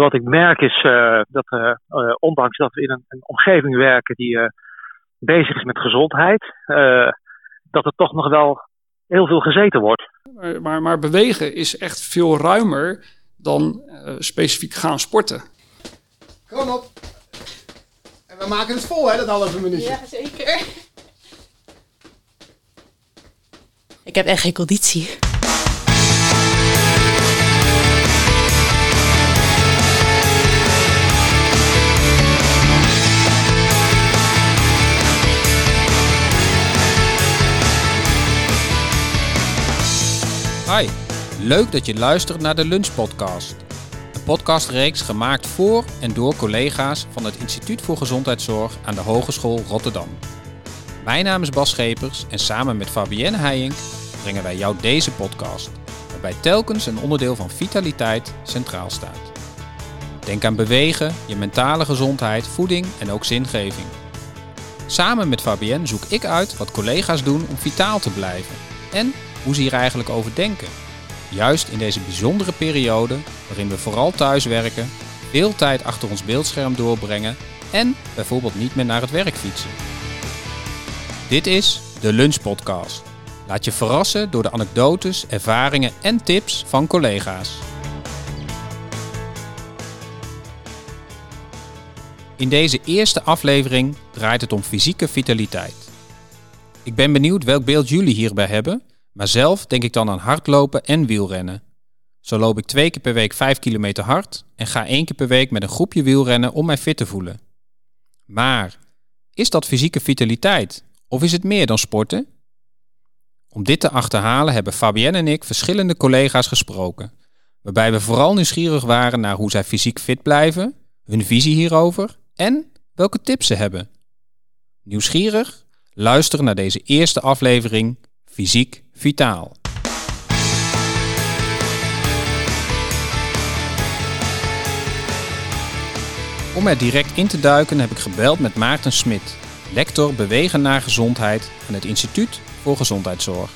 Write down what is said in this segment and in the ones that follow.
wat ik merk is dat ondanks dat we in een, een omgeving werken die bezig is met gezondheid, dat er toch nog wel heel veel gezeten wordt. Maar, maar, maar bewegen is echt veel ruimer dan specifiek gaan sporten. Kom op. En we maken het vol, hè, dat halve minuutje. Ja, zeker. Ik heb echt geen conditie. Hi, leuk dat je luistert naar de Lunch Podcast. Een podcastreeks gemaakt voor en door collega's van het Instituut voor Gezondheidszorg aan de Hogeschool Rotterdam. Mijn naam is Bas Schepers en samen met Fabienne Heijink brengen wij jou deze podcast, waarbij telkens een onderdeel van vitaliteit centraal staat. Denk aan bewegen, je mentale gezondheid, voeding en ook zingeving. Samen met Fabienne zoek ik uit wat collega's doen om vitaal te blijven en hoe ze hier eigenlijk over denken. Juist in deze bijzondere periode waarin we vooral thuiswerken, veel tijd achter ons beeldscherm doorbrengen en bijvoorbeeld niet meer naar het werk fietsen. Dit is de Lunch Podcast. Laat je verrassen door de anekdotes, ervaringen en tips van collega's. In deze eerste aflevering draait het om fysieke vitaliteit. Ik ben benieuwd welk beeld jullie hierbij hebben maar zelf denk ik dan aan hardlopen en wielrennen. Zo loop ik twee keer per week 5 kilometer hard en ga één keer per week met een groepje wielrennen om mij fit te voelen. Maar is dat fysieke vitaliteit of is het meer dan sporten? Om dit te achterhalen hebben Fabienne en ik verschillende collega's gesproken, waarbij we vooral nieuwsgierig waren naar hoe zij fysiek fit blijven, hun visie hierover en welke tips ze hebben. Nieuwsgierig? Luister naar deze eerste aflevering Fysiek Vitaal. Om er direct in te duiken heb ik gebeld met Maarten Smit, lector Bewegen naar Gezondheid aan het Instituut voor Gezondheidszorg.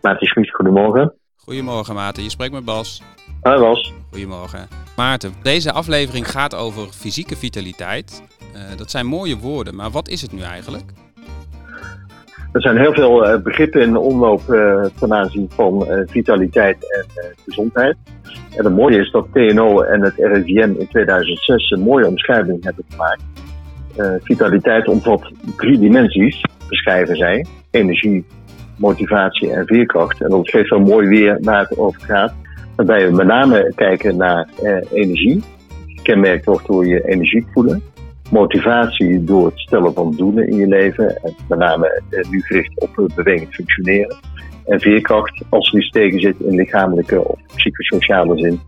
Maarten Smit, goedemorgen. Goedemorgen Maarten, je spreekt met Bas. Hoi Bas. Goedemorgen. Maarten, deze aflevering gaat over fysieke vitaliteit. Uh, dat zijn mooie woorden, maar wat is het nu eigenlijk? Er zijn heel veel uh, begrippen in omloop uh, ten aanzien van uh, vitaliteit en gezondheid. En het mooie is dat TNO en het RIVM in 2006 een mooie omschrijving hebben gemaakt. vitaliteit omvat drie dimensies, beschrijven zij. Energie, motivatie en veerkracht. En dat geeft wel mooi weer waar het over gaat. Waarbij we met name kijken naar energie. Kenmerkt wordt door je energiek voelen motivatie door het stellen van doelen in je leven. En met name eh, nu gericht op bewegend functioneren. En veerkracht als er iets tegen zit in lichamelijke of psychosociale zin.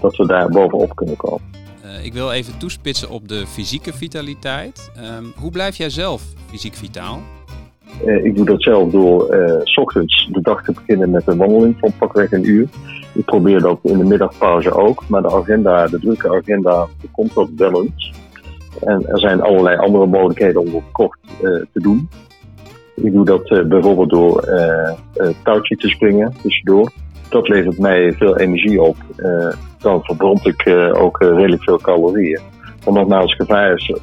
Dat we daar bovenop kunnen komen. Uh, ik wil even toespitsen op de fysieke vitaliteit. Um, hoe blijf jij zelf fysiek vitaal? Uh, ik doe dat zelf door s ochtends de dag te beginnen met een wandeling van pakweg een uur. Ik probeer dat in de middagpauze ook, maar de agenda, de drukke agenda, komt dat wel eens. En er zijn allerlei andere mogelijkheden om het kort uh, te doen. Ik doe dat uh, bijvoorbeeld door uh, touwtje te springen tussendoor. Dat levert mij veel energie op. dan verbrand ik ook redelijk veel calorieën. Want nogmaals, gevaar is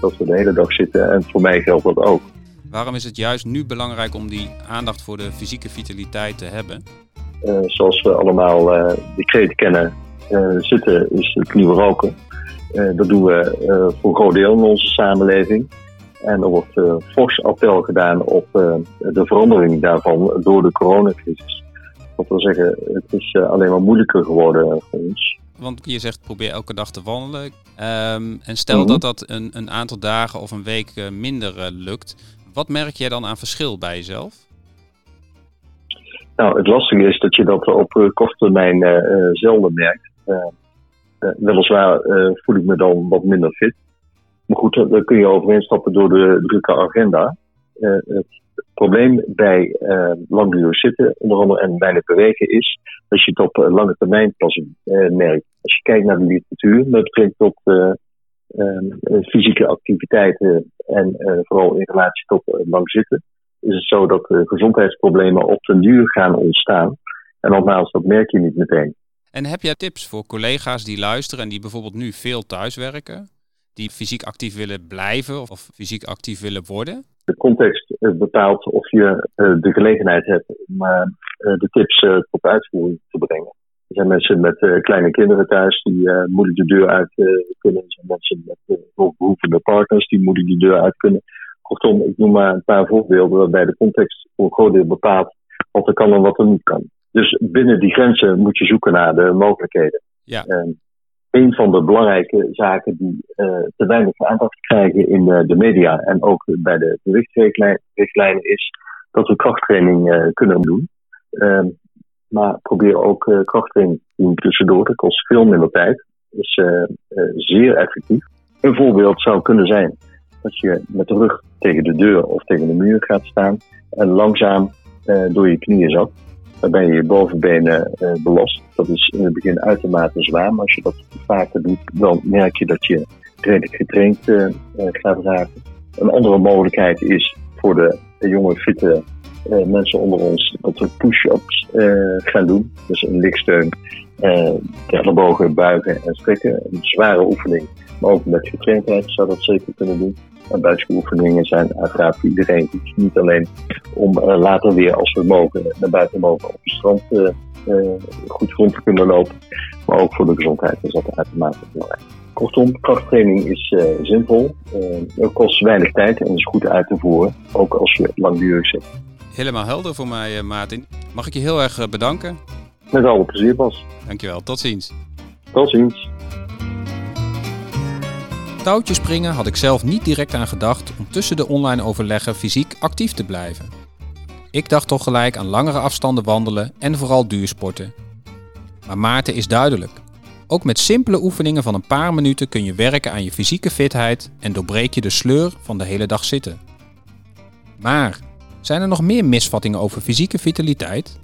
dat we de hele dag zitten en voor mij geldt dat ook. Waarom is het juist nu belangrijk om die aandacht voor de fysieke vitaliteit te hebben? zoals we allemaal de kreet kennen, zitten is het nieuwe roken. Eh, dat doen we eh, voor een groot deel in onze samenleving. En er wordt uh, fors appel gedaan op de verandering daarvan door de coronacrisis. Dat wil zeggen, het is alleen maar moeilijker geworden voor ons. Want je zegt probeer elke dag te wandelen. Um, en stel mhm. dat dat een, een, aantal dagen of een week minder lukt. Wat merk jij dan aan verschil bij jezelf? Nou, het lastige is dat je dat op korte termijn zelden merkt. Eh, weliswaar eh, voel ik me dan wat minder fit. Maar goed, daar kun je overheen stappen door de drukke agenda. Eh, het probleem bij langdurig zitten, onder andere en weinig bewegen, is dat je het op lange termijn pas merkt. Als je kijkt naar de literatuur met betrekking tot fysieke activiteiten en vooral in relatie tot lang zitten, is het zo dat gezondheidsproblemen op den duur gaan ontstaan. En nogmaals, dat merk je niet meteen. En heb jij tips voor collega's die luisteren en die bijvoorbeeld nu veel thuiswerken? Die fysiek actief willen blijven of, fysiek actief willen worden? De context eh, bepaalt of je eh, de gelegenheid hebt om eh, de tips tot uitvoering te brengen. Er zijn mensen met kleine kinderen thuis die moeilijk de deur uit kunnen. Er zijn mensen met behoevende partners die moeilijk de deur uit kunnen. Kortom, ik noem maar een paar voorbeelden waarbij de context voor een groot deel bepaalt wat er kan en wat er niet kan. Dus binnen die grenzen moet je zoeken naar de mogelijkheden. Ja. En een van de belangrijke zaken die uh, te weinig aandacht krijgen in de, de, media en ook bij de gewichtsrichtlijnen is dat we krachttraining uh, kunnen doen. Uh, maar probeer ook krachttraining te doen tussendoor. Dat kost veel minder tijd. Is zeer effectief. Een voorbeeld zou kunnen zijn dat je met de rug tegen de deur of tegen de muur gaat staan en langzaam door je knieën zakt waarbij je je bovenbenen uh, belast. Dat is in het begin uitermate zwaar, maar als je dat vaker doet, dan merk je dat je redelijk getraind uh, gaat raken. Een andere mogelijkheid is voor de jonge, fitte mensen onder ons dat we push-ups gaan doen. Dus een liksteun, de buigen en strekken. Een zware oefening, maar ook met getraindheid zou dat zeker kunnen doen. En buikspieroefeningen zijn uiteraard voor iedereen. Niet alleen om uh, later weer, als we mogen, naar buiten mogen op het strand uh, uh, goed rond te kunnen lopen. Maar ook voor de gezondheid is dat uitermate belangrijk. Kortom, krachttraining is zinvol. het kost weinig tijd en is goed uit te voeren. Ook als je langdurig zit. Helemaal helder voor mij, Maarten. Mag ik je heel erg bedanken? Met alle plezier, Bas. Dankjewel. Tot ziens. Tot ziens. Touwtjes springen had ik zelf niet direct aan gedacht om tussen de online overleggen fysiek actief te blijven. Ik dacht toch gelijk aan langere afstanden wandelen en vooral duursporten. Maar Maarten is duidelijk. Ook met simpele oefeningen van een paar minuten kun je werken aan je fysieke fitheid en doorbreek je de sleur van de hele dag zitten. Maar zijn er nog meer misvattingen over fysieke vitaliteit?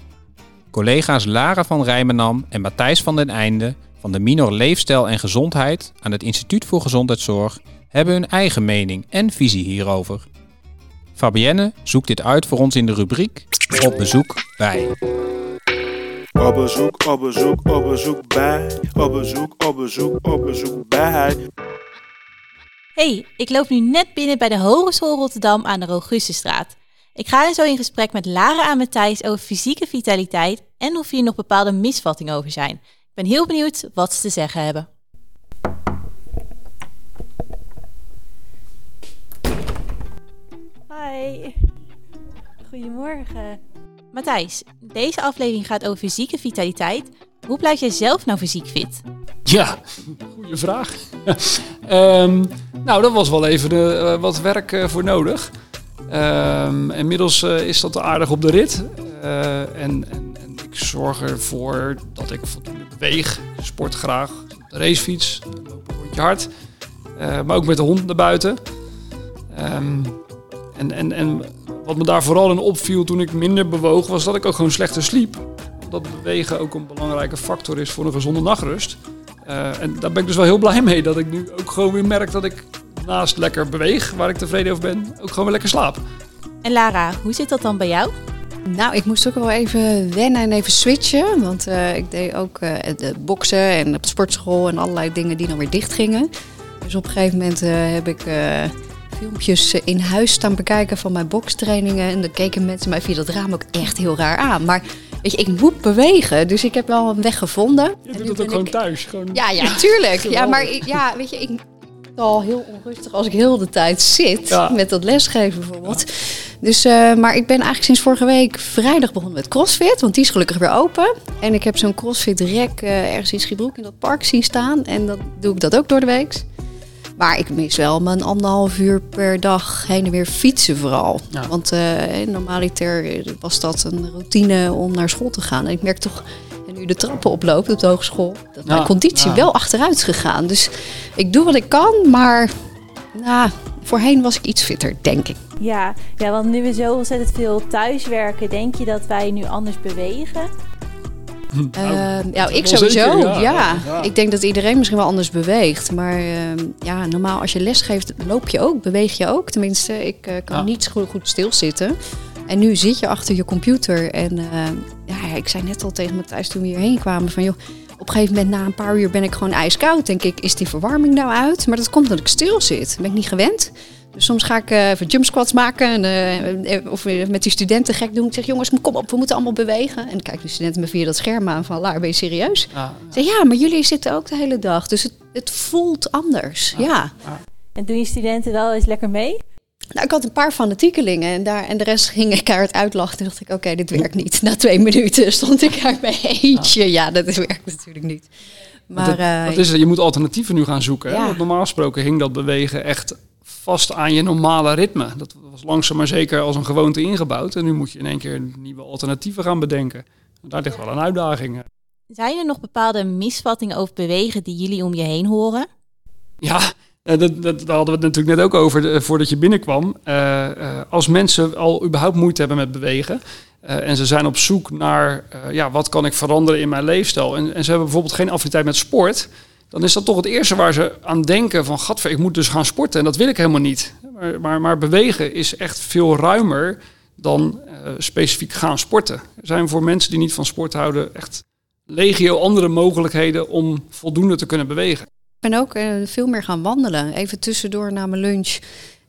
Collega's Lara van Rijmenam en Matthijs van den Einde van de Minor Leefstijl en Gezondheid aan het Instituut voor Gezondheidszorg hebben hun eigen mening en visie hierover. Fabienne zoekt dit uit voor ons in de rubriek Op bezoek bij. Op bezoek, op bezoek, op bezoek bij. Op bezoek, op bezoek, op bezoek bij. Hey, ik loop nu net binnen bij de Hogeschool Rotterdam aan de Rogustenstraat. Ik ga er zo in gesprek met Lara en Matthijs over fysieke vitaliteit en of hier nog bepaalde misvattingen over zijn ben heel benieuwd wat ze te zeggen hebben. Hi. Goedemorgen. Matthijs, deze aflevering gaat over fysieke vitaliteit. Hoe blijf jij zelf nou fysiek fit? Ja, goede vraag. um, nou, dat was wel even uh, wat werk uh, voor nodig. Um, inmiddels uh, is dat aardig op de rit. en, en ik zorg ervoor dat ik voldoende beweeg, sport graag, racefiets, loop een rondje hard. Uh, maar ook met de hond naar buiten. Um, en, en, en wat me daar vooral in opviel toen ik minder bewoog, was dat ik ook gewoon slechter sliep. Omdat bewegen ook een belangrijke factor is voor een gezonde nachtrust. Uh, en daar ben ik dus wel heel blij mee dat ik nu ook gewoon weer merk dat ik naast lekker beweeg, waar ik tevreden over ben, ook gewoon weer lekker slaap. En Lara, hoe zit dat dan bij jou? Nou, ik moest ook wel even wennen en even switchen. Want uh, ik deed ook uh, de boksen en op de sportschool en allerlei dingen die dan weer dicht gingen. Dus op een gegeven moment uh, heb ik filmpjes in huis staan bekijken van mijn bokstrainingen. En dan keken mensen mij via dat raam ook echt heel raar aan. Maar weet je, ik moet bewegen, dus ik heb wel een weg gevonden. Je doet het ook gewoon thuis? Gewoon... Ja, ja, tuurlijk. ja, maar ik, ja, weet je, ik al heel onrustig als ik heel de tijd zit met dat lesgeven bijvoorbeeld. Dus, uh, maar ik ben eigenlijk sinds vorige week vrijdag begonnen met CrossFit, want die is gelukkig weer open. En ik heb zo'n CrossFit rek uh, ergens in Schiebroek in dat park zien staan. En dan doe ik dat ook door de week. Maar ik mis wel mijn anderhalf uur per dag heen en weer fietsen vooral. Ja. Want uh, normaliter was dat een routine om naar school te gaan. En ik merk toch nu de trappen oploopt op de hogeschool, dat mijn conditie wel achteruit is gegaan. Dus ik doe wat ik kan, maar nou, voorheen was ik iets fitter, denk ik. Ja, ja, want nu we zo ontzettend veel thuiswerken, denk je dat wij nu anders bewegen? Uh, ja, ik sowieso. ja. Ja. ik denk dat iedereen misschien wel anders beweegt. Maar uh, ja, normaal als je les geeft, loop je ook, beweeg je ook. Tenminste, ik uh, kan niet goed, goed stilzitten. En nu zit je achter je computer. En uh, ja, ik zei net al tegen Matthijs toen we hierheen kwamen van... joh, Op een gegeven moment, na een paar uur, ben ik gewoon ijskoud. Denk ik, is die verwarming nou uit? Maar dat komt omdat ik stil zit. Ben ik niet gewend. Dus soms ga ik uh, even jump squats maken. En, uh, of met die studenten gek doen. Ik zeg, jongens, kom op, we moeten allemaal bewegen. En dan kijken de studenten me via dat scherm aan van, Laar, ben je serieus? Ja. Zeg, ja, maar jullie zitten ook de hele dag. Dus het, het voelt anders, ja. En doen je studenten wel eens lekker mee? Nou, ik had een paar fanatiekelingen en, daar, en de rest ging ik kaart uitlachen. Toen dacht ik, oké, dit werkt niet. Na twee minuten stond ik uit mijn eentje. Ja, dat werkt natuurlijk niet. Maar, dat, is Je moet alternatieven nu gaan zoeken. Ja. normaal gesproken hing dat bewegen echt vast aan je normale ritme. Dat was langzaam maar zeker als een gewoonte ingebouwd. En nu moet je in één keer nieuwe alternatieven gaan bedenken. Daar ligt wel een uitdaging. Zijn er nog bepaalde misvattingen over bewegen die jullie om je heen horen? Ja, uh, dat, dat, daar hadden we het natuurlijk net ook over eh, voordat je binnenkwam. Uh, als mensen al überhaupt moeite hebben met bewegen. en ze zijn op zoek naar ja, wat kan ik veranderen in mijn leefstijl. En, en ze hebben bijvoorbeeld geen affiniteit met sport. Dan is dat toch het eerste waar ze aan denken van gadver, ik moet dus gaan sporten. En dat wil ik helemaal niet. Maar, maar, maar bewegen is echt veel ruimer dan specifiek gaan sporten. Er zijn voor mensen die niet van sport houden echt legio andere mogelijkheden om voldoende te kunnen bewegen. Ben ook uh, veel meer gaan wandelen. Even tussendoor na mijn lunch.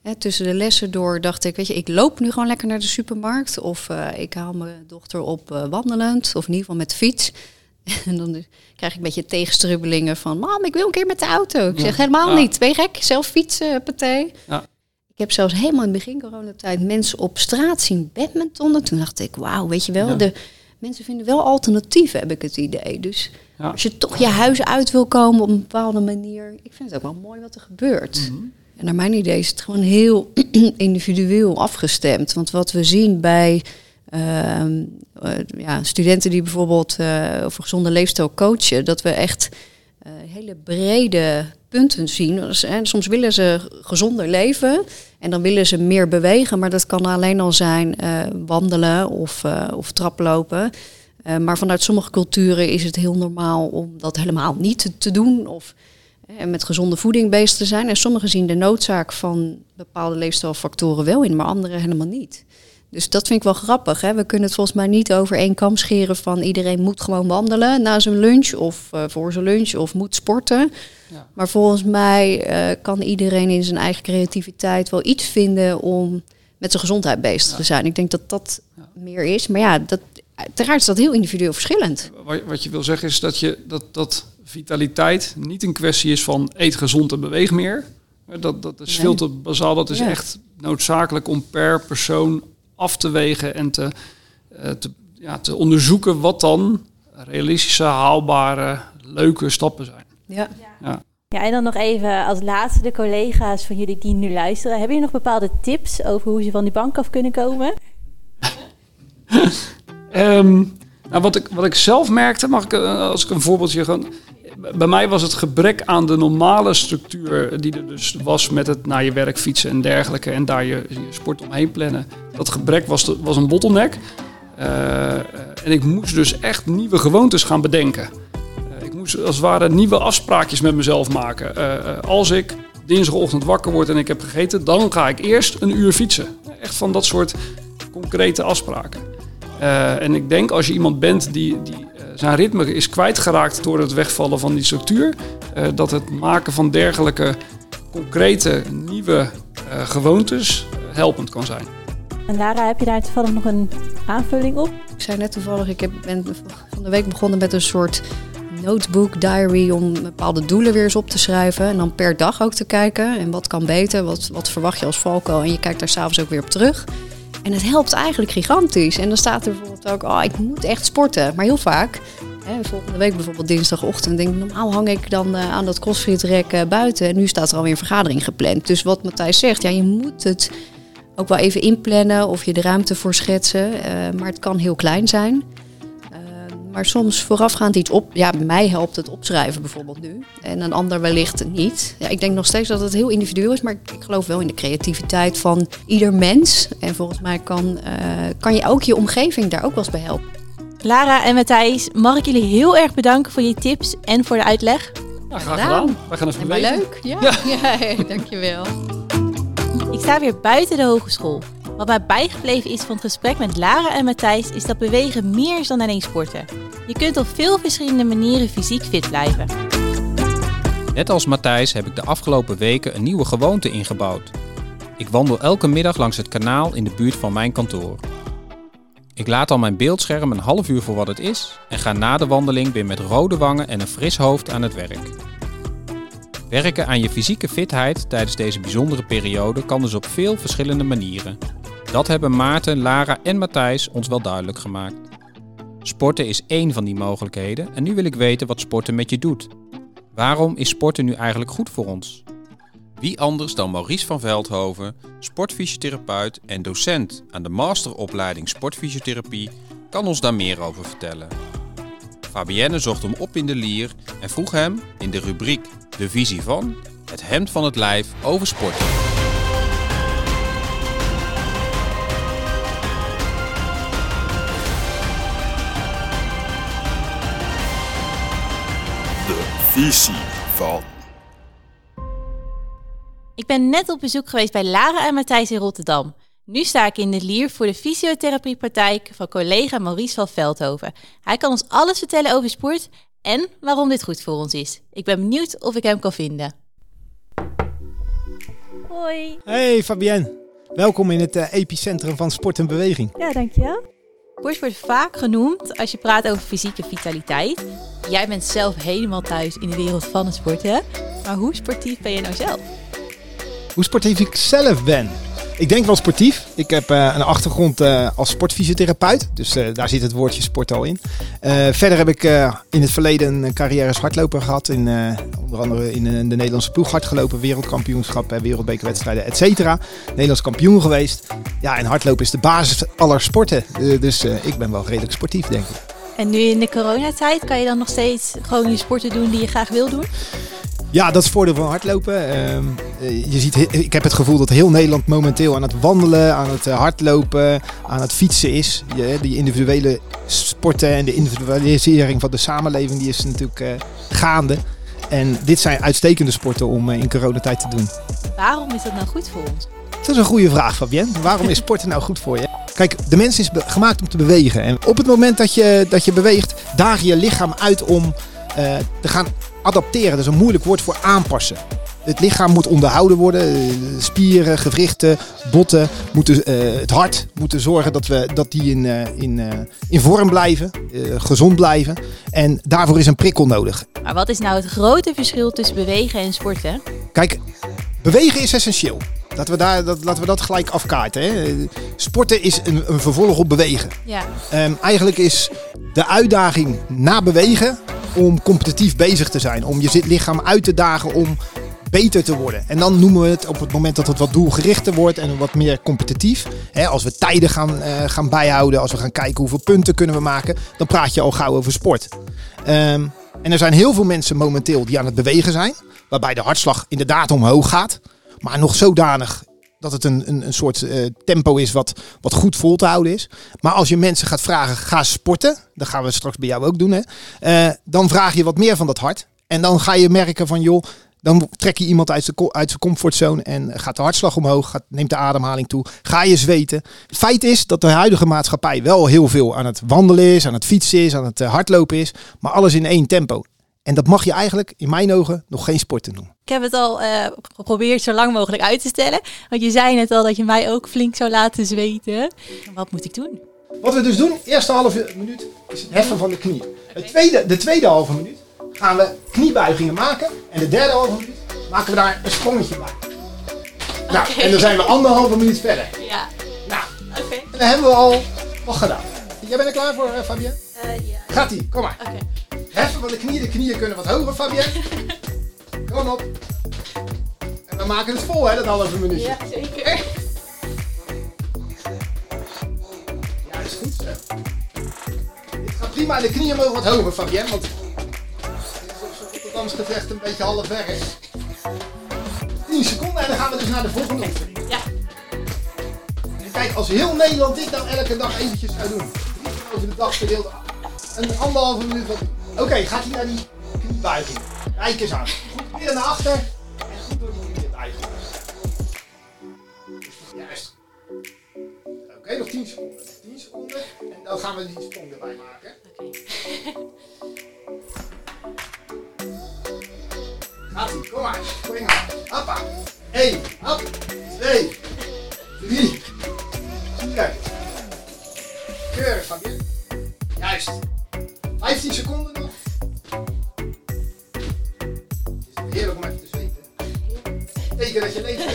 Hè, tussen de lessen door dacht ik, weet je, ik loop nu gewoon lekker naar de supermarkt. Of uh, ik haal mijn dochter op uh, wandelend. Of in ieder geval met de fiets. en dan krijg ik een beetje tegenstrubbelingen van... Mam, ik wil een keer met de auto. Ik zeg helemaal ja. niet. Ben je gek? Zelf fietsen, partij. Ja. Ik heb zelfs helemaal in het begin coronatijd mensen op straat zien badmintonnen. Toen dacht ik, wauw, weet je wel, de mensen vinden wel alternatieven, heb ik het idee. Dus als je toch je huis uit wil komen op een bepaalde manier. Ik vind het ook wel mooi wat er gebeurt. Mhm. En naar mijn idee is het gewoon heel individueel afgestemd. Want wat we zien bij uh, ja, studenten die bijvoorbeeld uh, over gezonde leefstijl coachen, dat we echt hele brede punten zien. En soms willen ze gezonder leven en dan willen ze meer bewegen, maar dat kan alleen al zijn wandelen of, of traplopen. Maar vanuit sommige culturen is het heel normaal om dat helemaal niet te, doen. Of met gezonde voeding bezig te zijn. En sommigen zien de noodzaak van bepaalde leefstijlfactoren wel in, maar anderen helemaal niet. Dus dat vind ik wel grappig. Hè? We kunnen het volgens mij niet over één kam scheren van iedereen moet gewoon wandelen na zijn lunch of uh, voor zijn lunch of moet sporten. Ja. Maar volgens mij kan iedereen in zijn eigen creativiteit wel iets vinden om met zijn gezondheid bezig te zijn. Ik denk dat dat ja. meer is. Maar ja, dat, uiteraard is dat heel individueel verschillend. Wat je wil zeggen is dat, je, dat, dat vitaliteit niet een kwestie is van eet gezond en beweeg meer. Dat, dat is veel te bazaal. Dat is echt noodzakelijk om per persoon af te wegen en te, uh, te, ja, te onderzoeken wat dan realistische, haalbare, leuke stappen zijn. Ja. ja. Ja, en dan nog even als laatste de collega's van jullie die nu luisteren. Hebben jullie nog bepaalde tips over hoe ze van die bank af kunnen komen? Um, wat, ik, wat ik zelf merkte, mag ik, eh, als ik een voorbeeldje gaan. Bij mij was het gebrek aan de normale structuur die er dus was met het naar je werk fietsen en dergelijke en daar je, sport omheen plannen. Dat gebrek was, was een bottleneck. Uh, en ik moest dus echt nieuwe gewoontes gaan bedenken. Uh, ik moest als het ware nieuwe afspraakjes met mezelf maken. als ik dinsdagochtend wakker word en ik heb gegeten, dan ga ik eerst een uur fietsen. Echt van dat soort concrete afspraken. Uh, en ik denk als je iemand bent die, die uh, zijn ritme is kwijtgeraakt door het wegvallen van die structuur, uh, dat het maken van dergelijke concrete nieuwe gewoontes helpend kan zijn. En Lara, heb je daar toevallig nog een aanvulling op? Ik zei net toevallig, ik heb, ben van de week begonnen met een soort notebook, diary om bepaalde doelen weer eens op te schrijven. En dan per dag ook te kijken. En wat kan beter, wat, wat verwacht je als valko. En je kijkt daar s'avonds ook weer op terug. En het helpt eigenlijk gigantisch. En dan staat er bijvoorbeeld ook, oh, ik moet echt sporten. Maar heel vaak, hè, volgende week bijvoorbeeld dinsdagochtend, denk ik, normaal hang ik dan uh, aan dat crossfit-rek uh, buiten. En nu staat er alweer een vergadering gepland. Dus wat Matthijs zegt, ja, je moet het ook wel even inplannen of je de ruimte voor schetsen. Uh, maar het kan heel klein zijn. Maar soms voorafgaand iets op. Ja, bij mij helpt het opschrijven bijvoorbeeld nu. En een ander wellicht niet. Ja, ik denk nog steeds dat het heel individueel is. Maar ik geloof wel in de creativiteit van ieder mens. En volgens mij kan, uh, kan je ook je omgeving daar ook wel eens bij helpen. Lara en Matthijs, mag ik jullie heel erg bedanken voor je tips en voor de uitleg. Ja, graag gedaan. We gaan even leuk. Ja, ja. ja dankjewel. Ik sta weer buiten de hogeschool. Wat mij bijgebleven is van het gesprek met Lara en Matthijs is dat bewegen meer is dan alleen sporten. Je kunt op veel verschillende manieren fysiek fit blijven. Net als Matthijs heb ik de afgelopen weken een nieuwe gewoonte ingebouwd. Ik wandel elke middag langs het kanaal in de buurt van mijn kantoor. Ik laat al mijn beeldscherm een half uur voor wat het is en ga na de wandeling weer met rode wangen en een fris hoofd aan het werk. Werken aan je fysieke fitheid tijdens deze bijzondere periode kan dus op veel verschillende manieren. Dat hebben Maarten, Lara en Matthijs ons wel duidelijk gemaakt. Sporten is één van die mogelijkheden en nu wil ik weten wat sporten met je doet. Waarom is sporten nu eigenlijk goed voor ons? Wie anders dan Maurice van Veldhoven, sportfysiotherapeut en docent aan de masteropleiding Sportfysiotherapie, kan ons daar meer over vertellen. Fabienne zocht hem op in de lier en vroeg hem in de rubriek De Visie van het hemd van het lijf over sporten. Visie van. Ik ben net op bezoek geweest bij Lara en Matthijs in Rotterdam. Nu sta ik in de lier voor de fysiotherapiepraktijk van collega Maurice van Veldhoven. Hij kan ons alles vertellen over sport en waarom dit goed voor ons is. Ik ben benieuwd of ik hem kan vinden. Hoi. Hey Fabienne, welkom in het eh, epicentrum van sport en beweging. Ja, dankjewel. Sport wordt vaak genoemd als je praat over fysieke vitaliteit. Jij bent zelf helemaal thuis in de wereld van het sporten. Maar hoe sportief ben je nou zelf? Hoe sportief ik zelf ben? Ik denk wel sportief. Ik heb eh, een achtergrond eh, als sportfysiotherapeut. Dus eh, daar zit het woordje sport al in. Verder heb ik in het verleden een carrière als hardloper gehad. In, onder andere in de Nederlandse ploeg hard gelopen. Wereldkampioenschappen, wereldbekerwedstrijden, et cetera. Nederlands kampioen geweest. Ja, en hardlopen is de basis aller sporten. Dus ik ben wel redelijk sportief, denk ik. En nu in de coronatijd kan je dan nog steeds gewoon je sporten doen die je graag wil doen? Ja, dat is het voordeel van hardlopen. Ehm, eh, je ziet, ik heb het gevoel dat heel Nederland momenteel aan het wandelen, aan het eh, hardlopen, aan het fietsen is. Je, die individuele sporten en de individualisering van de samenleving die is natuurlijk eh, gaande. En dit zijn uitstekende sporten om in coronatijd te doen. Waarom is dat nou goed voor ons? Dat is een goede vraag, Fabienne. Waarom is sporten nou goed voor je? Kijk, de mens is gemaakt om te bewegen. En op het moment dat je, dat je beweegt, daag je je lichaam uit om te gaan adapteren. Dat is een moeilijk woord voor aanpassen. Het lichaam moet onderhouden worden. Eh, Spieren, gewrichten, botten, moeten, eh, het hart moeten zorgen dat, we, dat die in, eh, in, in vorm blijven, gezond blijven. En daarvoor is een prikkel nodig. Maar wat is nou het grote verschil tussen bewegen en sporten? Kijk, bewegen is essentieel. Laten we, daar, dat, laten we dat gelijk afkaarten. Hè. Sporten is een, een vervolg op bewegen. Ja. Ehm, eigenlijk is de uitdaging na bewegen om competitief bezig te zijn. Om je lichaam uit te dagen om beter te worden. En dan noemen we het op het moment dat het wat doelgerichter wordt en wat meer competitief. Hè, als we tijden gaan, eh, gaan bijhouden, als we gaan kijken hoeveel punten kunnen we maken, dan praat je al gauw over sport. Ehm, en er zijn heel veel mensen momenteel die aan het bewegen zijn. Waarbij de hartslag inderdaad omhoog gaat. Maar nog zodanig dat het een, een, een soort eh, tempo is wat, wat goed vol te houden is. Maar als je mensen gaat vragen, ga sporten. Dat gaan we straks bij jou ook doen. Hè, eh, dan vraag je wat meer van dat hart. En dan ga je merken van joh, dan trek je iemand uit zijn, uit comfortzone en gaat de hartslag omhoog, gaat, neemt de ademhaling toe, ga je zweten. Feit is dat de huidige maatschappij wel heel veel aan het wandelen is, aan het fietsen is, aan het eh, hardlopen is, maar alles in één tempo. En dat mag je eigenlijk, in mijn ogen, nog geen sporten noemen. Ik heb het al eh, geprobeerd zo lang mogelijk uit te stellen. Want je zei net al dat je mij ook flink zou laten zweten. Wat moet ik doen? Wat we dus doen, eerste halve minuut is het heffen van de knie. Het tweede, de tweede halve minuut gaan we kniebuigingen maken. En de derde halve minuut maken we daar een sprongetje bij. Nou, en dan zijn we anderhalve minuut verder. Ja, Nou, oké. en dan hebben we al wat gedaan. Jij bent er klaar voor, eh, Fabienne? ja. Gaat-ie, kom maar. Oké. Heffen van de knieën, de knieën kunnen wat hoger, Fabienne. Kom op. En we maken het vol, hè, dat halve minuutje. Ja, zeker. Ja, is goed zo. Dit gaat prima. De knieën mogen wat hoger, Fabienne, want dit is op zo'n Rotterdams gevecht een beetje half weg is. 10 seconden en dan gaan we dus naar de volgende oefening. Ja. Kijk, als heel Nederland dit nou elke dag eventjes zou doen. Over de dag verdeeld. Een anderhalve minuut. Oké, gaat hij naar die kniebuiging. Kijk eens aan. Weer naar achter. En goed door die knieën buigen. Juist. Oké, nog 10 seconden. 10 seconden. En dan gaan we die sprong erbij maken. Gaat-ie, kom maar. Spring maar. Hoppa. 1, hop. 2, 3, 4. Keurig, Fabien. Juist. 15 seconden nog. Teken dat je leeft.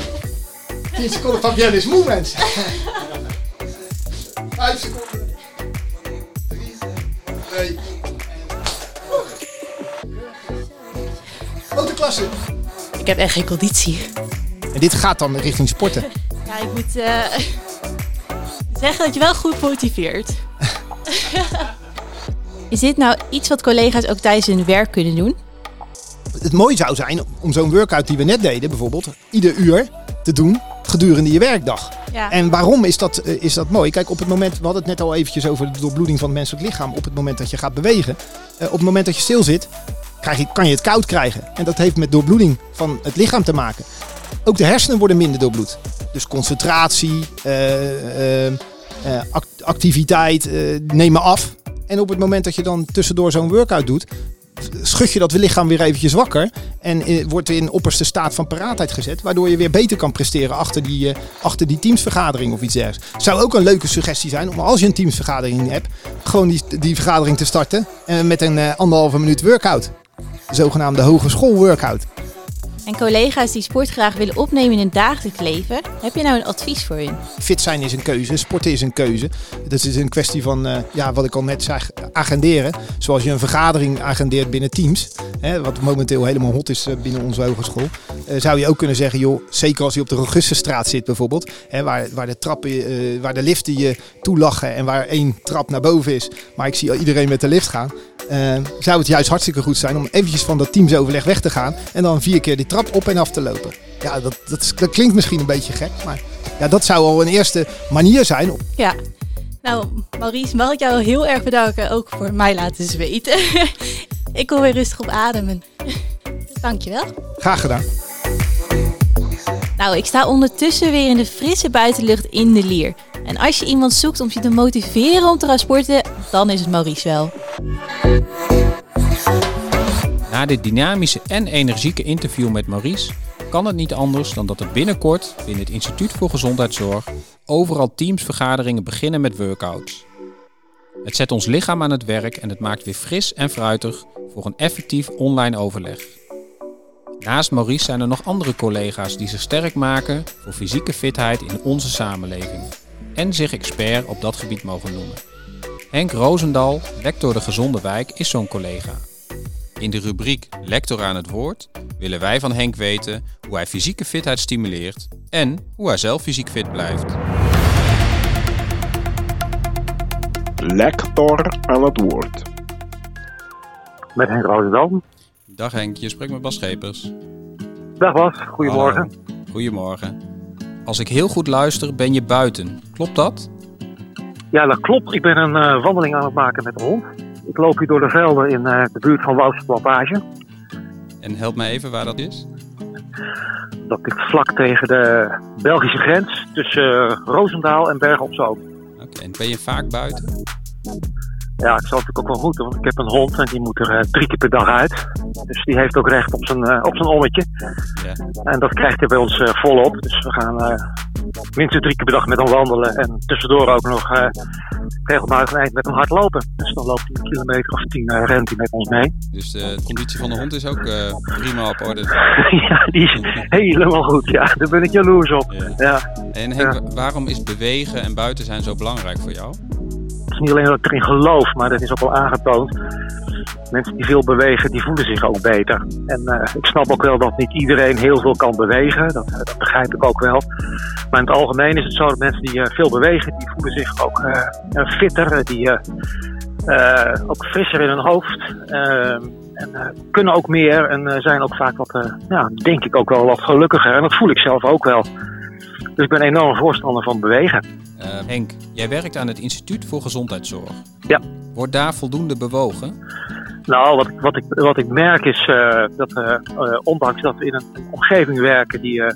10 seconden, Fabienne is moe, mensen. 5 seconden. 3, 2, Grote klasse. Ik heb echt geen conditie. En dit gaat dan richting sporten. Ja, ik moet eh, zeggen dat je wel goed motiveert. Is dit nou iets wat collega's ook tijdens hun werk kunnen doen? Het mooie zou zijn om zo'n workout die we net deden, bijvoorbeeld, ieder uur te doen gedurende je werkdag. Ja. En waarom is dat, eh, is dat mooi? Kijk, op het moment, we hadden het net al eventjes over de doorbloeding van het menselijk lichaam. Op het moment dat je gaat bewegen, eh, op het moment dat je stil zit, krijg je, kan je het koud krijgen. En dat heeft met doorbloeding van het lichaam te maken. Ook de hersenen worden minder doorbloed. Dus concentratie, eh, act- activiteit nemen af. En op het moment dat je dan tussendoor zo'n workout doet, schud je dat lichaam weer eventjes wakker. En eh, wordt in opperste staat van paraatheid gezet. Waardoor je weer beter kan presteren achter die, eh, achter die teamsvergadering of iets dergelijks. Zou ook een leuke suggestie zijn om als je een teamsvergadering hebt, gewoon die, die vergadering te starten. eh, met een anderhalve minuut workout. De zogenaamde hogeschool workout. En collega's die sport graag willen opnemen in hun dagelijks leven, heb je nou een advies voor hun? Fit zijn is een keuze, sporten is een keuze. Dat is een kwestie van, eh, ja, wat ik al net zei, agenderen. Zoals je een vergadering agendeert binnen teams, hè, wat momenteel helemaal hot is eh, binnen onze hogeschool. Eh, zou je ook kunnen zeggen, joh, zeker als je op de Augustusstraat zit bijvoorbeeld, hè, waar, waar, de trappen, eh, waar de liften je toelachen en waar één trap naar boven is, maar ik zie iedereen met de lift gaan. eh, zou het juist hartstikke goed zijn om eventjes van dat teamsoverleg weg te gaan en dan vier keer die trap op en af te lopen. Ja, dat, dat, is- dat klinkt misschien een beetje gek, maar ja, dat zou al een eerste manier zijn. Ja. Nou, Maurice, mag ik jou heel erg bedanken ook voor mij laten zweten. ik kom weer rustig op ademen. Dankjewel. Graag gedaan. Nou, ik sta ondertussen weer in de frisse buitenlucht in de Lier. En als je iemand zoekt om je te motiveren om te gaan sporten, dan is het Maurice wel. Na dit dynamische en energieke interview met Maurice kan het niet anders dan dat er binnenkort binnen het Instituut voor Gezondheidszorg overal teamsvergaderingen beginnen met workouts. Het zet ons lichaam aan het werk en het maakt weer fris en fruitig voor een effectief online overleg. Naast Maurice zijn er nog andere collega's die zich sterk maken voor fysieke fitheid in onze samenleving en zich expert op dat gebied mogen noemen. Henk Roosendal, lector de Gezonde Wijk, is zo'n collega. In de rubriek Lector aan het woord willen wij van Henk weten hoe hij fysieke fitheid stimuleert en hoe hij zelf fysiek fit blijft. Lector aan het woord. Met Henk Roosendal. Dag Henk, je spreekt met Bas Schepers. Dag Bas, goedemorgen. Hallo. Goedemorgen. Als ik heel goed luister, ben je buiten. Klopt dat? Ja, dat klopt. Ik ben een eh, wandeling aan het maken met de hond. Ik loop hier door de velden in eh, de buurt van Woudse Plantage. En help mij even waar dat is. Dat ligt vlak tegen de Belgische grens tussen eh, Roosendaal en Bergen op Zoom. Oké, en ben je vaak buiten? Ja, ik zal natuurlijk ook wel moeten, want ik heb een hond en die moet er eh, drie keer per dag uit. Dus die heeft ook recht op zijn, eh, op zijn ommetje. Ja. En dat krijgt hij bij ons eh, volop. Dus we gaan minstens drie keer per dag met hem wandelen. En tussendoor ook nog eh, regelmatig een eind met hem hardlopen. Dus dan loopt hij een kilometer of tien uh, rent hij met ons mee. Dus de conditie van de hond is ook prima op orde. ja, die is helemaal goed. Ja, daar ben ik jaloers op. Ja. Ja. En Henk, waarom is bewegen en buiten zijn zo belangrijk voor jou? Het is niet alleen dat ik erin geloof, maar dat is ook wel aangetoond. Mensen die veel bewegen, die voelen zich ook beter. En eh, ik snap ook wel dat niet iedereen heel veel kan bewegen. Dat, eh, dat begrijp ik ook wel. Maar in het algemeen is het zo dat mensen die eh, veel bewegen, die voelen zich ook eh, fitter. Die ook frisser in hun hoofd. eh, en kunnen ook meer en zijn ook vaak wat, ja, denk ik ook wel wat gelukkiger. En dat voel ik zelf ook wel. Dus ik ben enorm voorstander van bewegen. Eh, Henk, jij werkt aan het Instituut voor Gezondheidszorg. Ja. Wordt daar voldoende bewogen? Nou, wat, ik- wat, ik, wat ik merk is eh, dat eh, eh, ondanks dat we in een, omgeving werken die eh,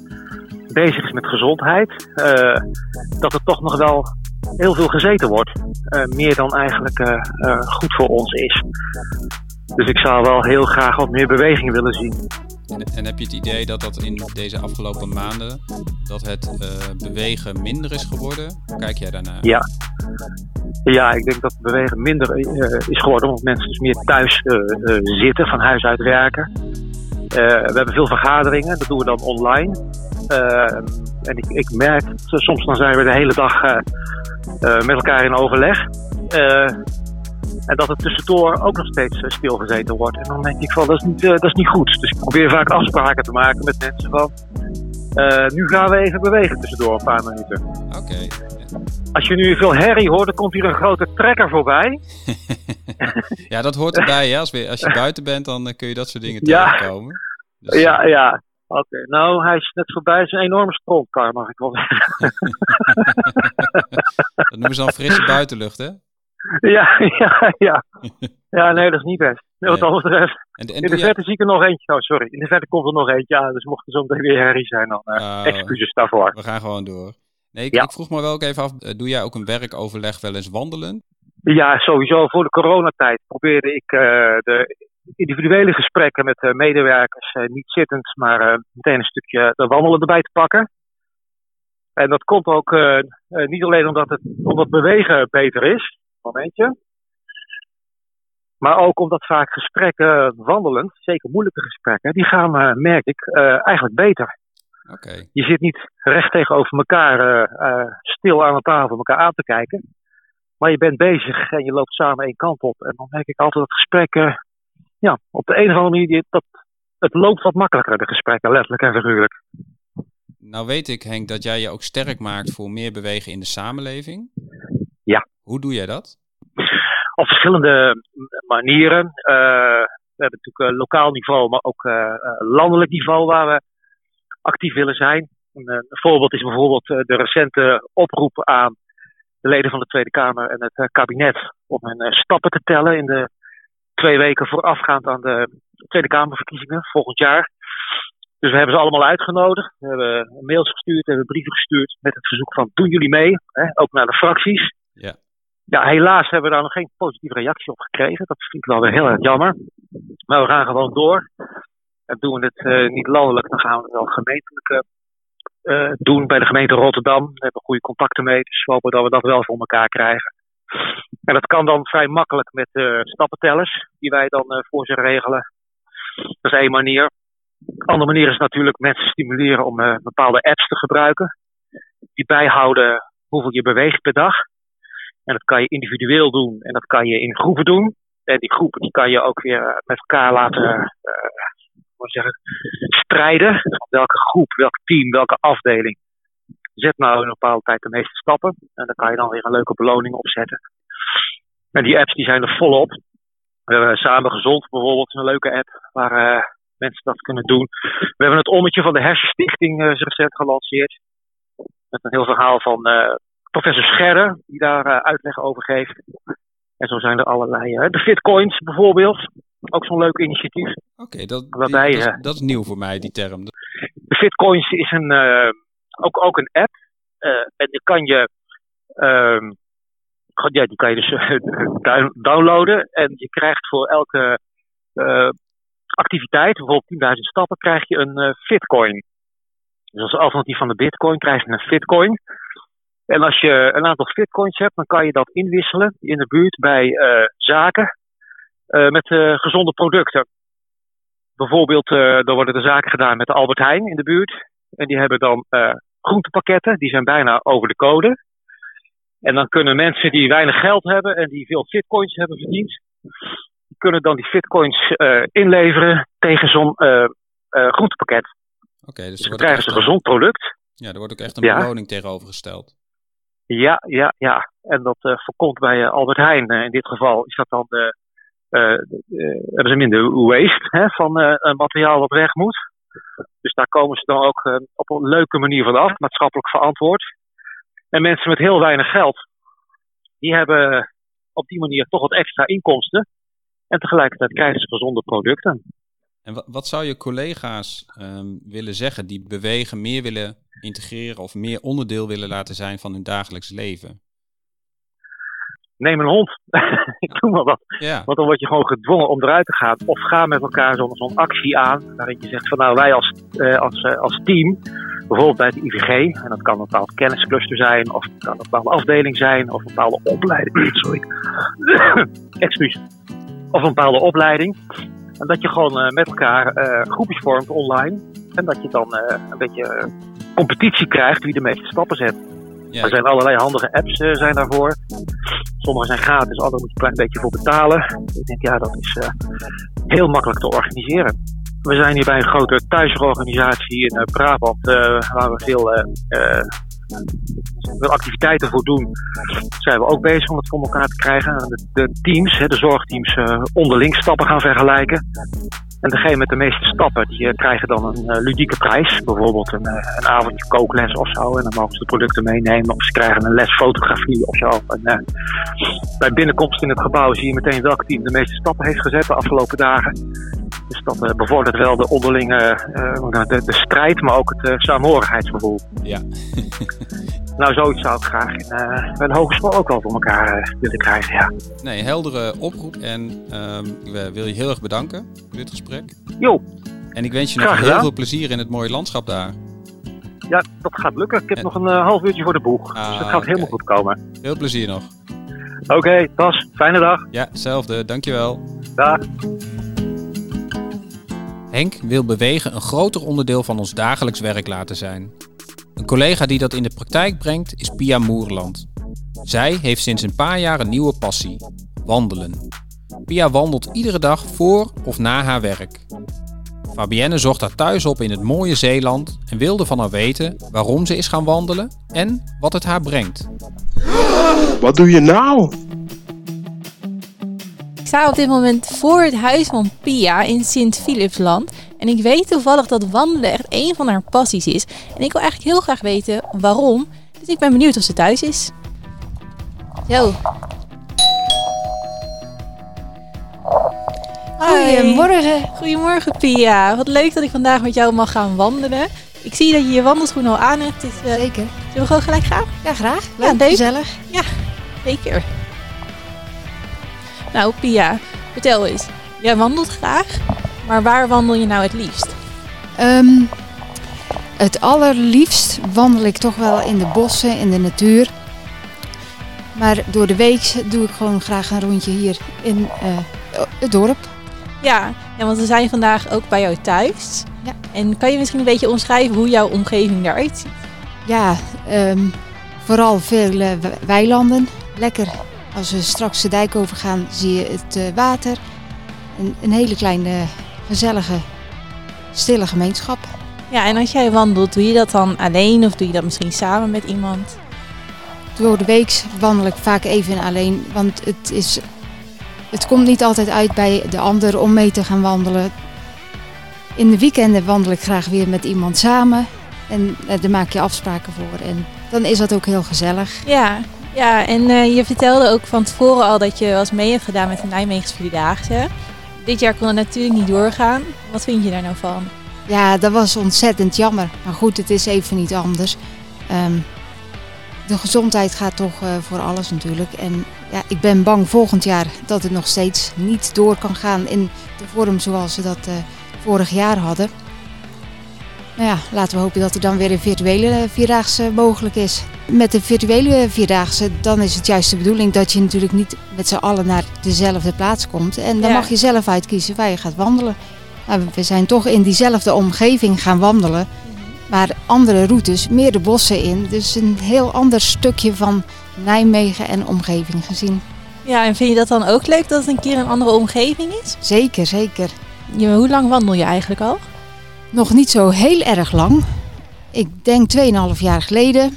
bezig is met gezondheid, eh, dat er toch nog wel heel veel gezeten wordt. meer dan eigenlijk goed voor ons is. Dus ik zou wel heel graag wat meer beweging willen zien. En, en, heb je het idee dat dat in deze afgelopen maanden dat het bewegen minder is geworden? Kijk jij daarnaar? Ja, ja ik denk dat het bewegen minder is geworden omdat mensen dus meer thuis zitten, van huis uit werken. we hebben veel vergaderingen, dat doen we dan online. en ik, ik merk, soms dan zijn we de hele dag met elkaar in overleg. En dat het tussendoor ook nog steeds eh, stilgezeten wordt. En dan denk ik van, dat is niet, uh, dat is niet goed. Dus ik probeer vaak afspraken te maken met mensen van... Uh, nu gaan we even bewegen tussendoor een paar minuten. Oké. Als je nu veel herrie hoort, dan komt hier een grote trekker voorbij. ja, dat hoort erbij. Hè? Als, als je buiten bent, dan kun je dat soort dingen tegenkomen. Ja, dus, ja. ja. Oké, nou, hij is net voorbij. Het is een enorme strootkar, mag ik wel zeggen. dat noemen ze dan frisse buitenlucht, hè? Ja, ja, ja. Ja, nee, dat is niet best. Nee, wat anders betreft. En, en in de verte zie ik er nog eentje. Oh, sorry. In de verte komt er nog eentje aan. Dus mocht er zo meteen weer herrie zijn, dan uh, excuses daarvoor. We gaan gewoon door. Nee, ik, ik, vroeg me wel ook even af. Eh, doe jij ook een werkoverleg wel eens wandelen? Ja, sowieso. Voor de coronatijd probeerde ik uh, de individuele gesprekken met uh, medewerkers, niet zittend, maar meteen een stukje de wandelen erbij te pakken. En dat komt ook niet alleen omdat het omdat bewegen beter is, momentje. Maar ook omdat vaak gesprekken wandelend, zeker moeilijke gesprekken, die gaan, uh, merk ik, uh, eigenlijk beter. Okay. Je zit niet recht tegenover elkaar uh, stil aan een tafel elkaar aan te kijken. Maar je bent bezig en je loopt samen één kant op. En dan merk ik altijd dat gesprekken, ja, op de een of andere manier, dat, het loopt wat makkelijker, de gesprekken, letterlijk en figuurlijk. Nou weet ik, Henk, dat jij je ook sterk maakt voor meer bewegen in de samenleving. Hoe doe jij dat? Op verschillende manieren. Uh, we hebben natuurlijk uh, lokaal niveau, maar ook uh, landelijk niveau waar we actief willen zijn. Een, een voorbeeld is bijvoorbeeld de recente oproep aan de leden van de Tweede Kamer en het kabinet om hun stappen te tellen in de twee weken voorafgaand aan de Tweede Kamerverkiezingen volgend jaar. Dus we hebben ze allemaal uitgenodigd. We hebben mails gestuurd, we hebben brieven gestuurd met het verzoek van doen jullie mee, hè, ook naar de fracties. Ja. Ja, helaas hebben we daar nog geen positieve reactie op gekregen. Dat vind ik wel weer heel erg jammer. Maar we gaan gewoon door. En doen we het uh, niet landelijk, dan gaan we het wel gemeentelijk uh, doen bij de gemeente Rotterdam. We hebben goede contacten mee, dus we hopen dat we dat wel voor elkaar krijgen. En dat kan dan vrij makkelijk met uh, stappentellers, die wij dan voor ze regelen. Dat is één manier. Andere manier is natuurlijk mensen stimuleren om bepaalde apps te gebruiken. Die bijhouden hoeveel je beweegt per dag. En dat kan je individueel doen en dat kan je in groepen doen. En die groepen die kan je ook weer eh, met elkaar laten uh, zeggen, strijden. Welke groep, welk team, welke afdeling zet nou in een bepaalde tijd de meeste stappen. En dan kan je dan weer een leuke beloning opzetten. En die apps die zijn er volop. We hebben Samen Gezond bijvoorbeeld, een leuke app waar uh, mensen dat kunnen doen. We hebben het ommetje van de Hersenstichting uh, recent gelanceerd. Met een heel verhaal van professor Scherre, die daar uh, uitleg over geeft. En zo zijn er allerlei. Uh, de Fitcoins bijvoorbeeld, ook zo'n leuk initiatief. Oké, dat, waarbij, dat, is, dat, is nieuw voor mij, die term. De Fitcoins is een, uh, ook, ook een app. en die kan je. Ehm, ja, die kan je dus downloaden. En je krijgt voor elke activiteit, bijvoorbeeld 10.000 stappen, krijg je een Fitcoin. Dus als alternatief van de Bitcoin krijg je een Fitcoin. En als je een aantal Fitcoins hebt, dan kan je dat inwisselen in de buurt bij uh, zaken uh, met uh, gezonde producten. Bijvoorbeeld, er worden de zaken gedaan met de Albert Heijn in de buurt. En die hebben dan groentepakketten, die zijn bijna over de code. En dan kunnen mensen die weinig geld hebben en die veel Fitcoins hebben verdiend, die kunnen dan die Fitcoins inleveren tegen zo'n groentepakket. Oké, dus, dus dan krijgen ze een gezond product. Ja, er wordt ook echt een ja. beloning tegenovergesteld. Ja, ja, ja. En dat uh, voorkomt bij uh, Albert Heijn. Uh, in dit geval is dat dan de, hebben ze minder waste hè, van materiaal wat weg moet. Dus daar komen ze dan ook op een leuke manier van af, maatschappelijk verantwoord. En mensen met heel weinig geld, die hebben op die manier toch wat extra inkomsten. En tegelijkertijd krijgen ze gezonde producten. En wat zou je collega's um, willen zeggen die bewegen, meer willen integreren of meer onderdeel willen laten zijn van hun dagelijks leven? neem een hond. ik doe maar wat. Ja. Want dan word je gewoon gedwongen om eruit te gaan. Of ga met elkaar zo'n actie aan. Waarin je zegt van nou wij als, eh, als, eh, als team. Bijvoorbeeld bij het IVG. En dat kan een bepaald kenniscluster zijn. Of het kan een bepaalde afdeling zijn. Of een bepaalde opleiding. Sorry. Excuus. Of een bepaalde opleiding. En dat je gewoon eh, met elkaar groepjes vormt online. En dat je dan een beetje competitie krijgt wie de meeste stappen zet. Ja. Er zijn allerlei handige apps eh, zijn daarvoor. Sommige zijn gratis, andere moet je een klein beetje voor betalen. Ik denk, ja, dat is eh, heel makkelijk te organiseren. We zijn hier bij een grote thuisorganisatie in eh, Brabant, waar we veel, veel activiteiten voor doen. Zijn we ook bezig om het voor elkaar te krijgen. De, de teams, de zorgteams, onderling stappen gaan vergelijken. En degene met de meeste stappen, die eh, krijgen dan een eh, ludieke prijs. Bijvoorbeeld een, eh, een avondje kookles of zo. En dan mogen ze de producten meenemen. Of ze krijgen een les fotografie of zo. En, bij binnenkomst in het gebouw zie je meteen welk team de meeste stappen heeft gezet de afgelopen dagen. Dus dat bevordert wel de onderlinge de, de strijd, maar ook het eh, saamhorigheidsgevoel. Ja. Nou, zoiets zou ik graag in, eh, bij de hogeschool ook wel voor elkaar eh, willen krijgen. Ja. Nee, heldere oproep. En ehm, ik wil je heel erg bedanken voor dit gesprek. Jo, En ik wens je nog heel veel plezier in het mooie landschap daar. ja, dat gaat lukken. Ik heb En- nog een eh, half uurtje voor de boeg. Ah, dus het gaat helemaal goed komen. Veel plezier nog. Oké, Bas, fijne dag. Ja, hetzelfde. Dankjewel. Dag. Henk wil bewegen een groter onderdeel van ons dagelijks werk laten zijn. Een collega die dat in de praktijk brengt is Pia Moerland. Zij heeft sinds een paar jaar een nieuwe passie: wandelen. Pia wandelt iedere dag voor of na haar werk. Fabienne zocht haar thuis op in het mooie Zeeland en wilde van haar weten waarom ze is gaan wandelen en wat het haar brengt. Wat doe je nou? Ik sta op dit moment voor het huis van Pia in Sint-Philipsland. En ik weet toevallig dat wandelen echt een van haar passies is. En ik wil eigenlijk heel graag weten waarom. Dus ik ben benieuwd of ze thuis is. Zo. Hoi. Goedemorgen. Goedemorgen Pia. Wat leuk dat ik vandaag met jou mag gaan wandelen. Ik zie dat je je wandelschoen al aan hebt. Dus, eh, Zeker. zullen we gewoon gelijk gaan? Ja, graag. Ja, Leuk, leuk. gezellig. Zeker. Nou, Pia, vertel eens. Jij wandelt graag, maar waar wandel je nou het liefst? Ehm, het allerliefst wandel ik toch wel in de bossen, in de natuur. Maar door de week doe ik gewoon graag een rondje hier in eh, het dorp. Ja, ja, want we zijn vandaag ook bij jou thuis. Ja. En kan je misschien een beetje omschrijven hoe jouw omgeving eruit ziet? Ja, ehm, vooral veel eh, we- weilanden. Lekker. Als we straks de dijk overgaan, zie je het eh, water. Een, een hele kleine, gezellige, stille gemeenschap. Ja, en als jij wandelt, doe je dat dan alleen of doe je dat misschien samen met iemand? Door de week wandel ik vaak even alleen, want het, is, het komt niet altijd uit bij de ander om mee te gaan wandelen. In de weekenden wandel ik graag weer met iemand samen en eh, daar maak je afspraken voor. En dan is dat ook heel gezellig. Ja, ja en eh, je vertelde ook van tevoren al dat je was mee hebt gedaan met de Nijmeegse Vierdaagse. Dit jaar kon het natuurlijk niet doorgaan. Wat vind je daar nou van? Ja, dat was ontzettend jammer. Maar goed, het is even niet anders. Ehm, de gezondheid gaat toch eh, voor alles natuurlijk. En ja, ik ben bang volgend jaar dat het nog steeds niet door kan gaan in de vorm zoals we dat eh, vorig jaar hadden. Nou ja, laten we hopen dat er dan weer een virtuele eh, vierdaagse mogelijk is. Met de virtuele vierdaagse, dan is het juist de bedoeling dat je natuurlijk niet met z'n allen naar dezelfde plaats komt. En dan Ja. mag je zelf uitkiezen waar je gaat wandelen. Nou, we zijn toch in diezelfde omgeving gaan wandelen. Maar andere routes, meer de bossen in. Dus een heel ander stukje van Nijmegen en omgeving gezien. Ja, en vind je dat dan ook leuk dat het een keer een andere omgeving is? Zeker, zeker. Ja, maar hoe lang wandel je eigenlijk al? Nog niet zo heel erg lang. Ik denk 2,5 jaar geleden.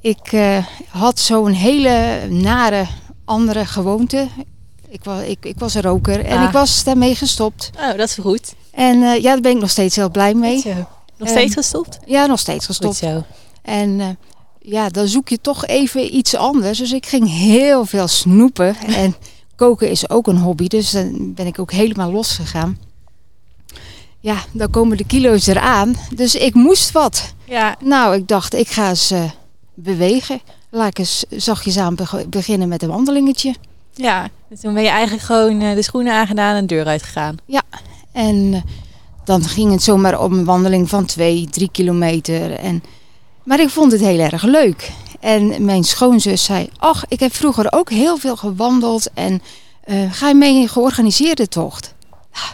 Ik eh, had zo'n hele nare andere gewoonte. Ik was, ik, ik was een roker en Ah. ik was daarmee gestopt. Oh, dat is goed. En eh, ja, daar ben ik nog steeds heel blij mee. Nog Ehm, steeds gestopt? Ja, nog steeds Goed gestopt. zo. En eh, ja, dan zoek je toch even iets anders. Dus ik ging heel veel snoepen. En koken is ook een hobby, dus dan ben ik ook helemaal losgegaan. Ja, dan komen de kilo's eraan. Dus ik moest wat. Ja, Nou, ik dacht, ik ga eens bewegen. laat ik eens zachtjes aan beginnen met een wandelingetje. Ja, dus toen ben je eigenlijk gewoon de schoenen aangedaan en de deur uitgegaan. Ja, en dan ging het zomaar op een wandeling van twee, drie kilometer. En, maar ik vond het heel erg leuk. En mijn schoonzus zei, ach, ik heb vroeger ook heel veel gewandeld en uh, ga je mee in georganiseerde tocht? Ah,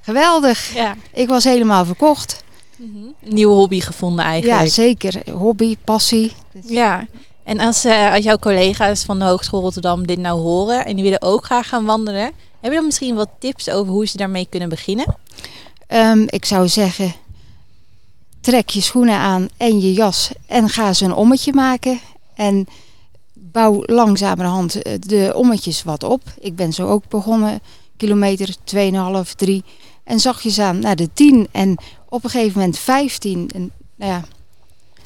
geweldig. Ja. Ik was helemaal verkocht. Mm Nieuwe hobby gevonden eigenlijk. Ja, zeker. Hobby, passie. Ja. En als, uh, als jouw collega's van de Hogeschool Rotterdam dit nou horen en die willen ook graag gaan wandelen, heb je dan misschien wat tips over hoe ze daarmee kunnen beginnen? Um, ik zou zeggen, trek je schoenen aan en je jas en ga ze een ommetje maken. En bouw langzamerhand eh, de ommetjes wat op. Ik ben zo ook begonnen, kilometer 2,5, 3. En zachtjes aan naar de 10 en op een gegeven moment 15. En, nou ja,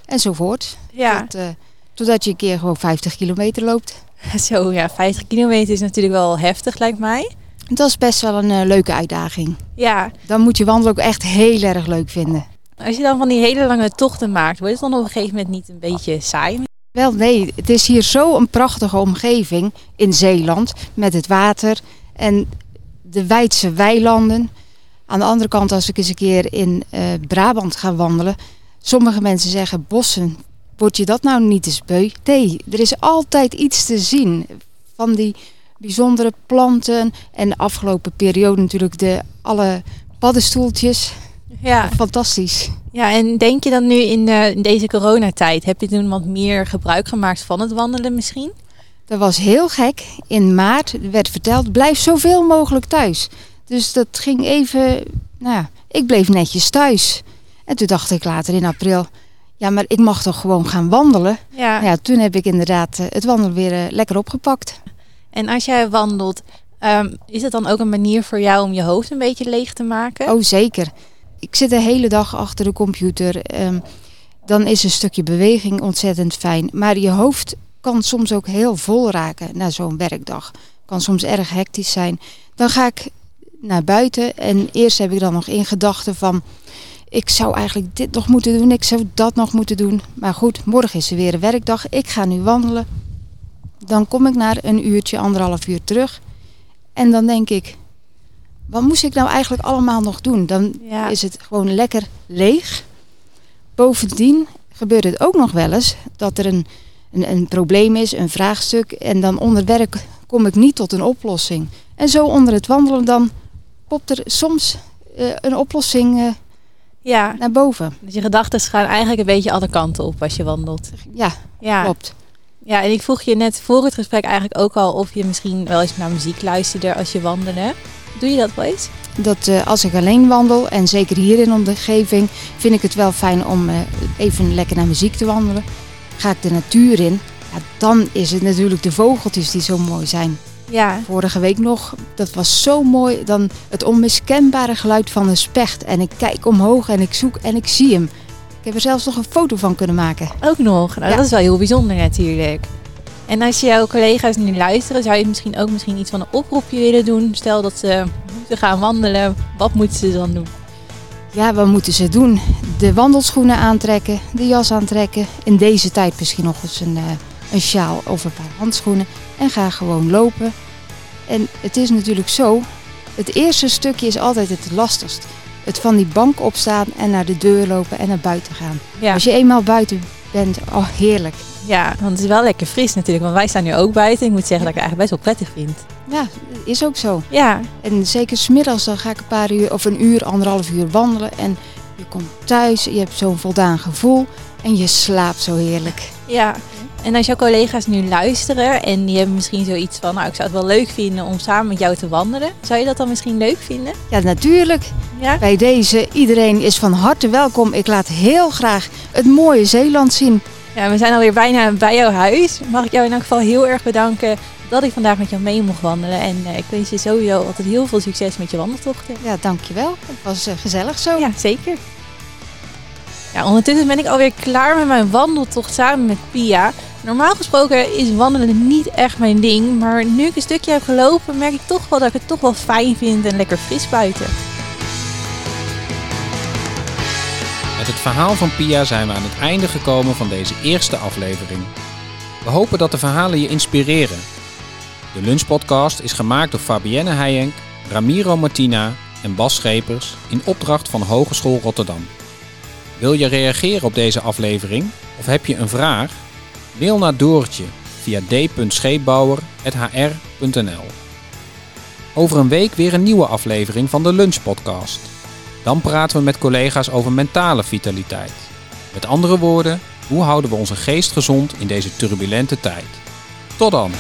enzovoort. Ja. Tot, uh, totdat je een keer gewoon 50 kilometer loopt. Zo ja, 50 kilometer is natuurlijk wel heftig lijkt mij. Dat is best wel een uh, leuke uitdaging. Ja. Dan moet je wandelen ook echt heel erg leuk vinden. Als je dan van die hele lange tochten maakt, wordt het dan op een gegeven moment niet een beetje saai? Wel nee, het is hier zo een prachtige omgeving in Zeeland met het water en de wijdse weilanden. Aan de andere kant, als ik eens een keer in uh, Brabant ga wandelen, sommige mensen zeggen bossen, word je dat nou niet eens beu? Nee, er is altijd iets te zien van die bijzondere planten en de afgelopen periode natuurlijk de alle paddenstoeltjes. Ja. Fantastisch. Ja, en denk je dan nu in, de, in deze coronatijd, heb je toen wat meer gebruik gemaakt van het wandelen misschien? Dat was heel gek. In maart werd verteld, blijf zoveel mogelijk thuis. Dus dat ging even, nou ja, ik bleef netjes thuis. En toen dacht ik later in april, ja, maar ik mag toch gewoon gaan wandelen? Ja. Nou ja toen heb ik inderdaad eh, het wandelen weer eh, lekker opgepakt. En als jij wandelt, um, is het dan ook een manier voor jou om je hoofd een beetje leeg te maken? Oh, zeker ik zit de hele dag achter de computer. Um, dan is een stukje beweging ontzettend fijn. Maar je hoofd kan soms ook heel vol raken na zo'n werkdag. Kan soms erg hectisch zijn. Dan ga ik naar buiten en eerst heb ik dan nog in gedachten van... ik zou eigenlijk dit nog moeten doen, ik zou dat nog moeten doen. Maar goed, morgen is er weer een werkdag. Ik ga nu wandelen. Dan kom ik naar een uurtje, anderhalf uur terug. En dan denk ik, wat moest ik nou eigenlijk allemaal nog doen? Dan is het gewoon lekker leeg. Bovendien gebeurt het ook nog wel eens dat er een, een, een probleem is, een vraagstuk. En dan onder werk kom ik niet tot een oplossing. En zo onder het wandelen dan popt er soms uh, een oplossing uh, ja. naar boven. Dus je gedachten gaan eigenlijk een beetje alle kanten op als je wandelt. Ja, ja. klopt. Ja, en ik vroeg je net voor het gesprek eigenlijk ook al of je misschien wel eens naar muziek luisterde als je wandelde. Doe je dat wel eens? Dat uh, als ik alleen wandel, en zeker hier in de omgeving, vind ik het wel fijn om uh, even lekker naar muziek te wandelen. Ga ik de natuur in, ja, dan is het natuurlijk de vogeltjes die zo mooi zijn. Ja. Vorige week nog, dat was zo mooi. Dan het onmiskenbare geluid van een specht. En ik kijk omhoog en ik zoek en ik zie hem. Ik heb er zelfs nog een foto van kunnen maken. Ook nog? Nou, Dat is wel heel bijzonder natuurlijk. En als jouw collega's nu luisteren, zou je misschien ook misschien iets van een oproepje willen doen. Stel dat ze moeten gaan wandelen, wat moeten ze dan doen? Ja, wat moeten ze doen? De wandelschoenen aantrekken, de jas aantrekken. In deze tijd misschien nog eens een, uh, een sjaal of een paar handschoenen. En ga gewoon lopen. En het is natuurlijk zo, het eerste stukje is altijd het lastigst. Het van die bank opstaan en naar de deur lopen en naar buiten gaan. Als je eenmaal buiten bent, oh heerlijk. Ja, want het is wel lekker fris natuurlijk. Want wij staan nu ook buiten. Ik moet zeggen dat ik het eigenlijk best wel prettig vind. Ja, is ook zo. Ja. En zeker smiddags dan ga ik een paar uur of een uur, anderhalf uur wandelen. En je komt thuis, je hebt zo'n voldaan gevoel. En je slaapt zo heerlijk. Ja. En als jouw collega's nu luisteren en die hebben misschien zoiets van, nou ik zou het wel leuk vinden om samen met jou te wandelen. Zou je dat dan misschien leuk vinden? Ja, natuurlijk. Ja? Bij deze, iedereen is van harte welkom. Ik laat heel graag het mooie Zeeland zien. Ja, we zijn alweer bijna bij jouw huis. Mag ik jou in elk geval heel erg bedanken dat ik vandaag met jou mee mocht wandelen. En uh, ik wens je sowieso altijd heel veel succes met je wandeltochten. Ja, dankjewel. Het was uh, gezellig zo. Ja, zeker. Ja, ondertussen ben ik alweer klaar met mijn wandeltocht samen met Pia. Normaal gesproken is wandelen niet echt mijn ding. Maar nu ik een stukje heb gelopen, merk ik toch wel dat ik het toch wel fijn vind en lekker fris buiten. Met het verhaal van Pia zijn we aan het einde gekomen van deze eerste aflevering. We hopen dat de verhalen je inspireren. De lunchpodcast is gemaakt door Fabienne Heijenk, Ramiro Martina en Bas Schepers in opdracht van Hogeschool Rotterdam. Wil je reageren op deze aflevering of heb je een vraag? Mail naar Doortje via d.scheepbouwer.hr.nl Over een week weer een nieuwe aflevering van de Lunchpodcast. Dan praten we met collega's over mentale vitaliteit. Met andere woorden, hoe houden we onze geest gezond in deze turbulente tijd? Tot dan!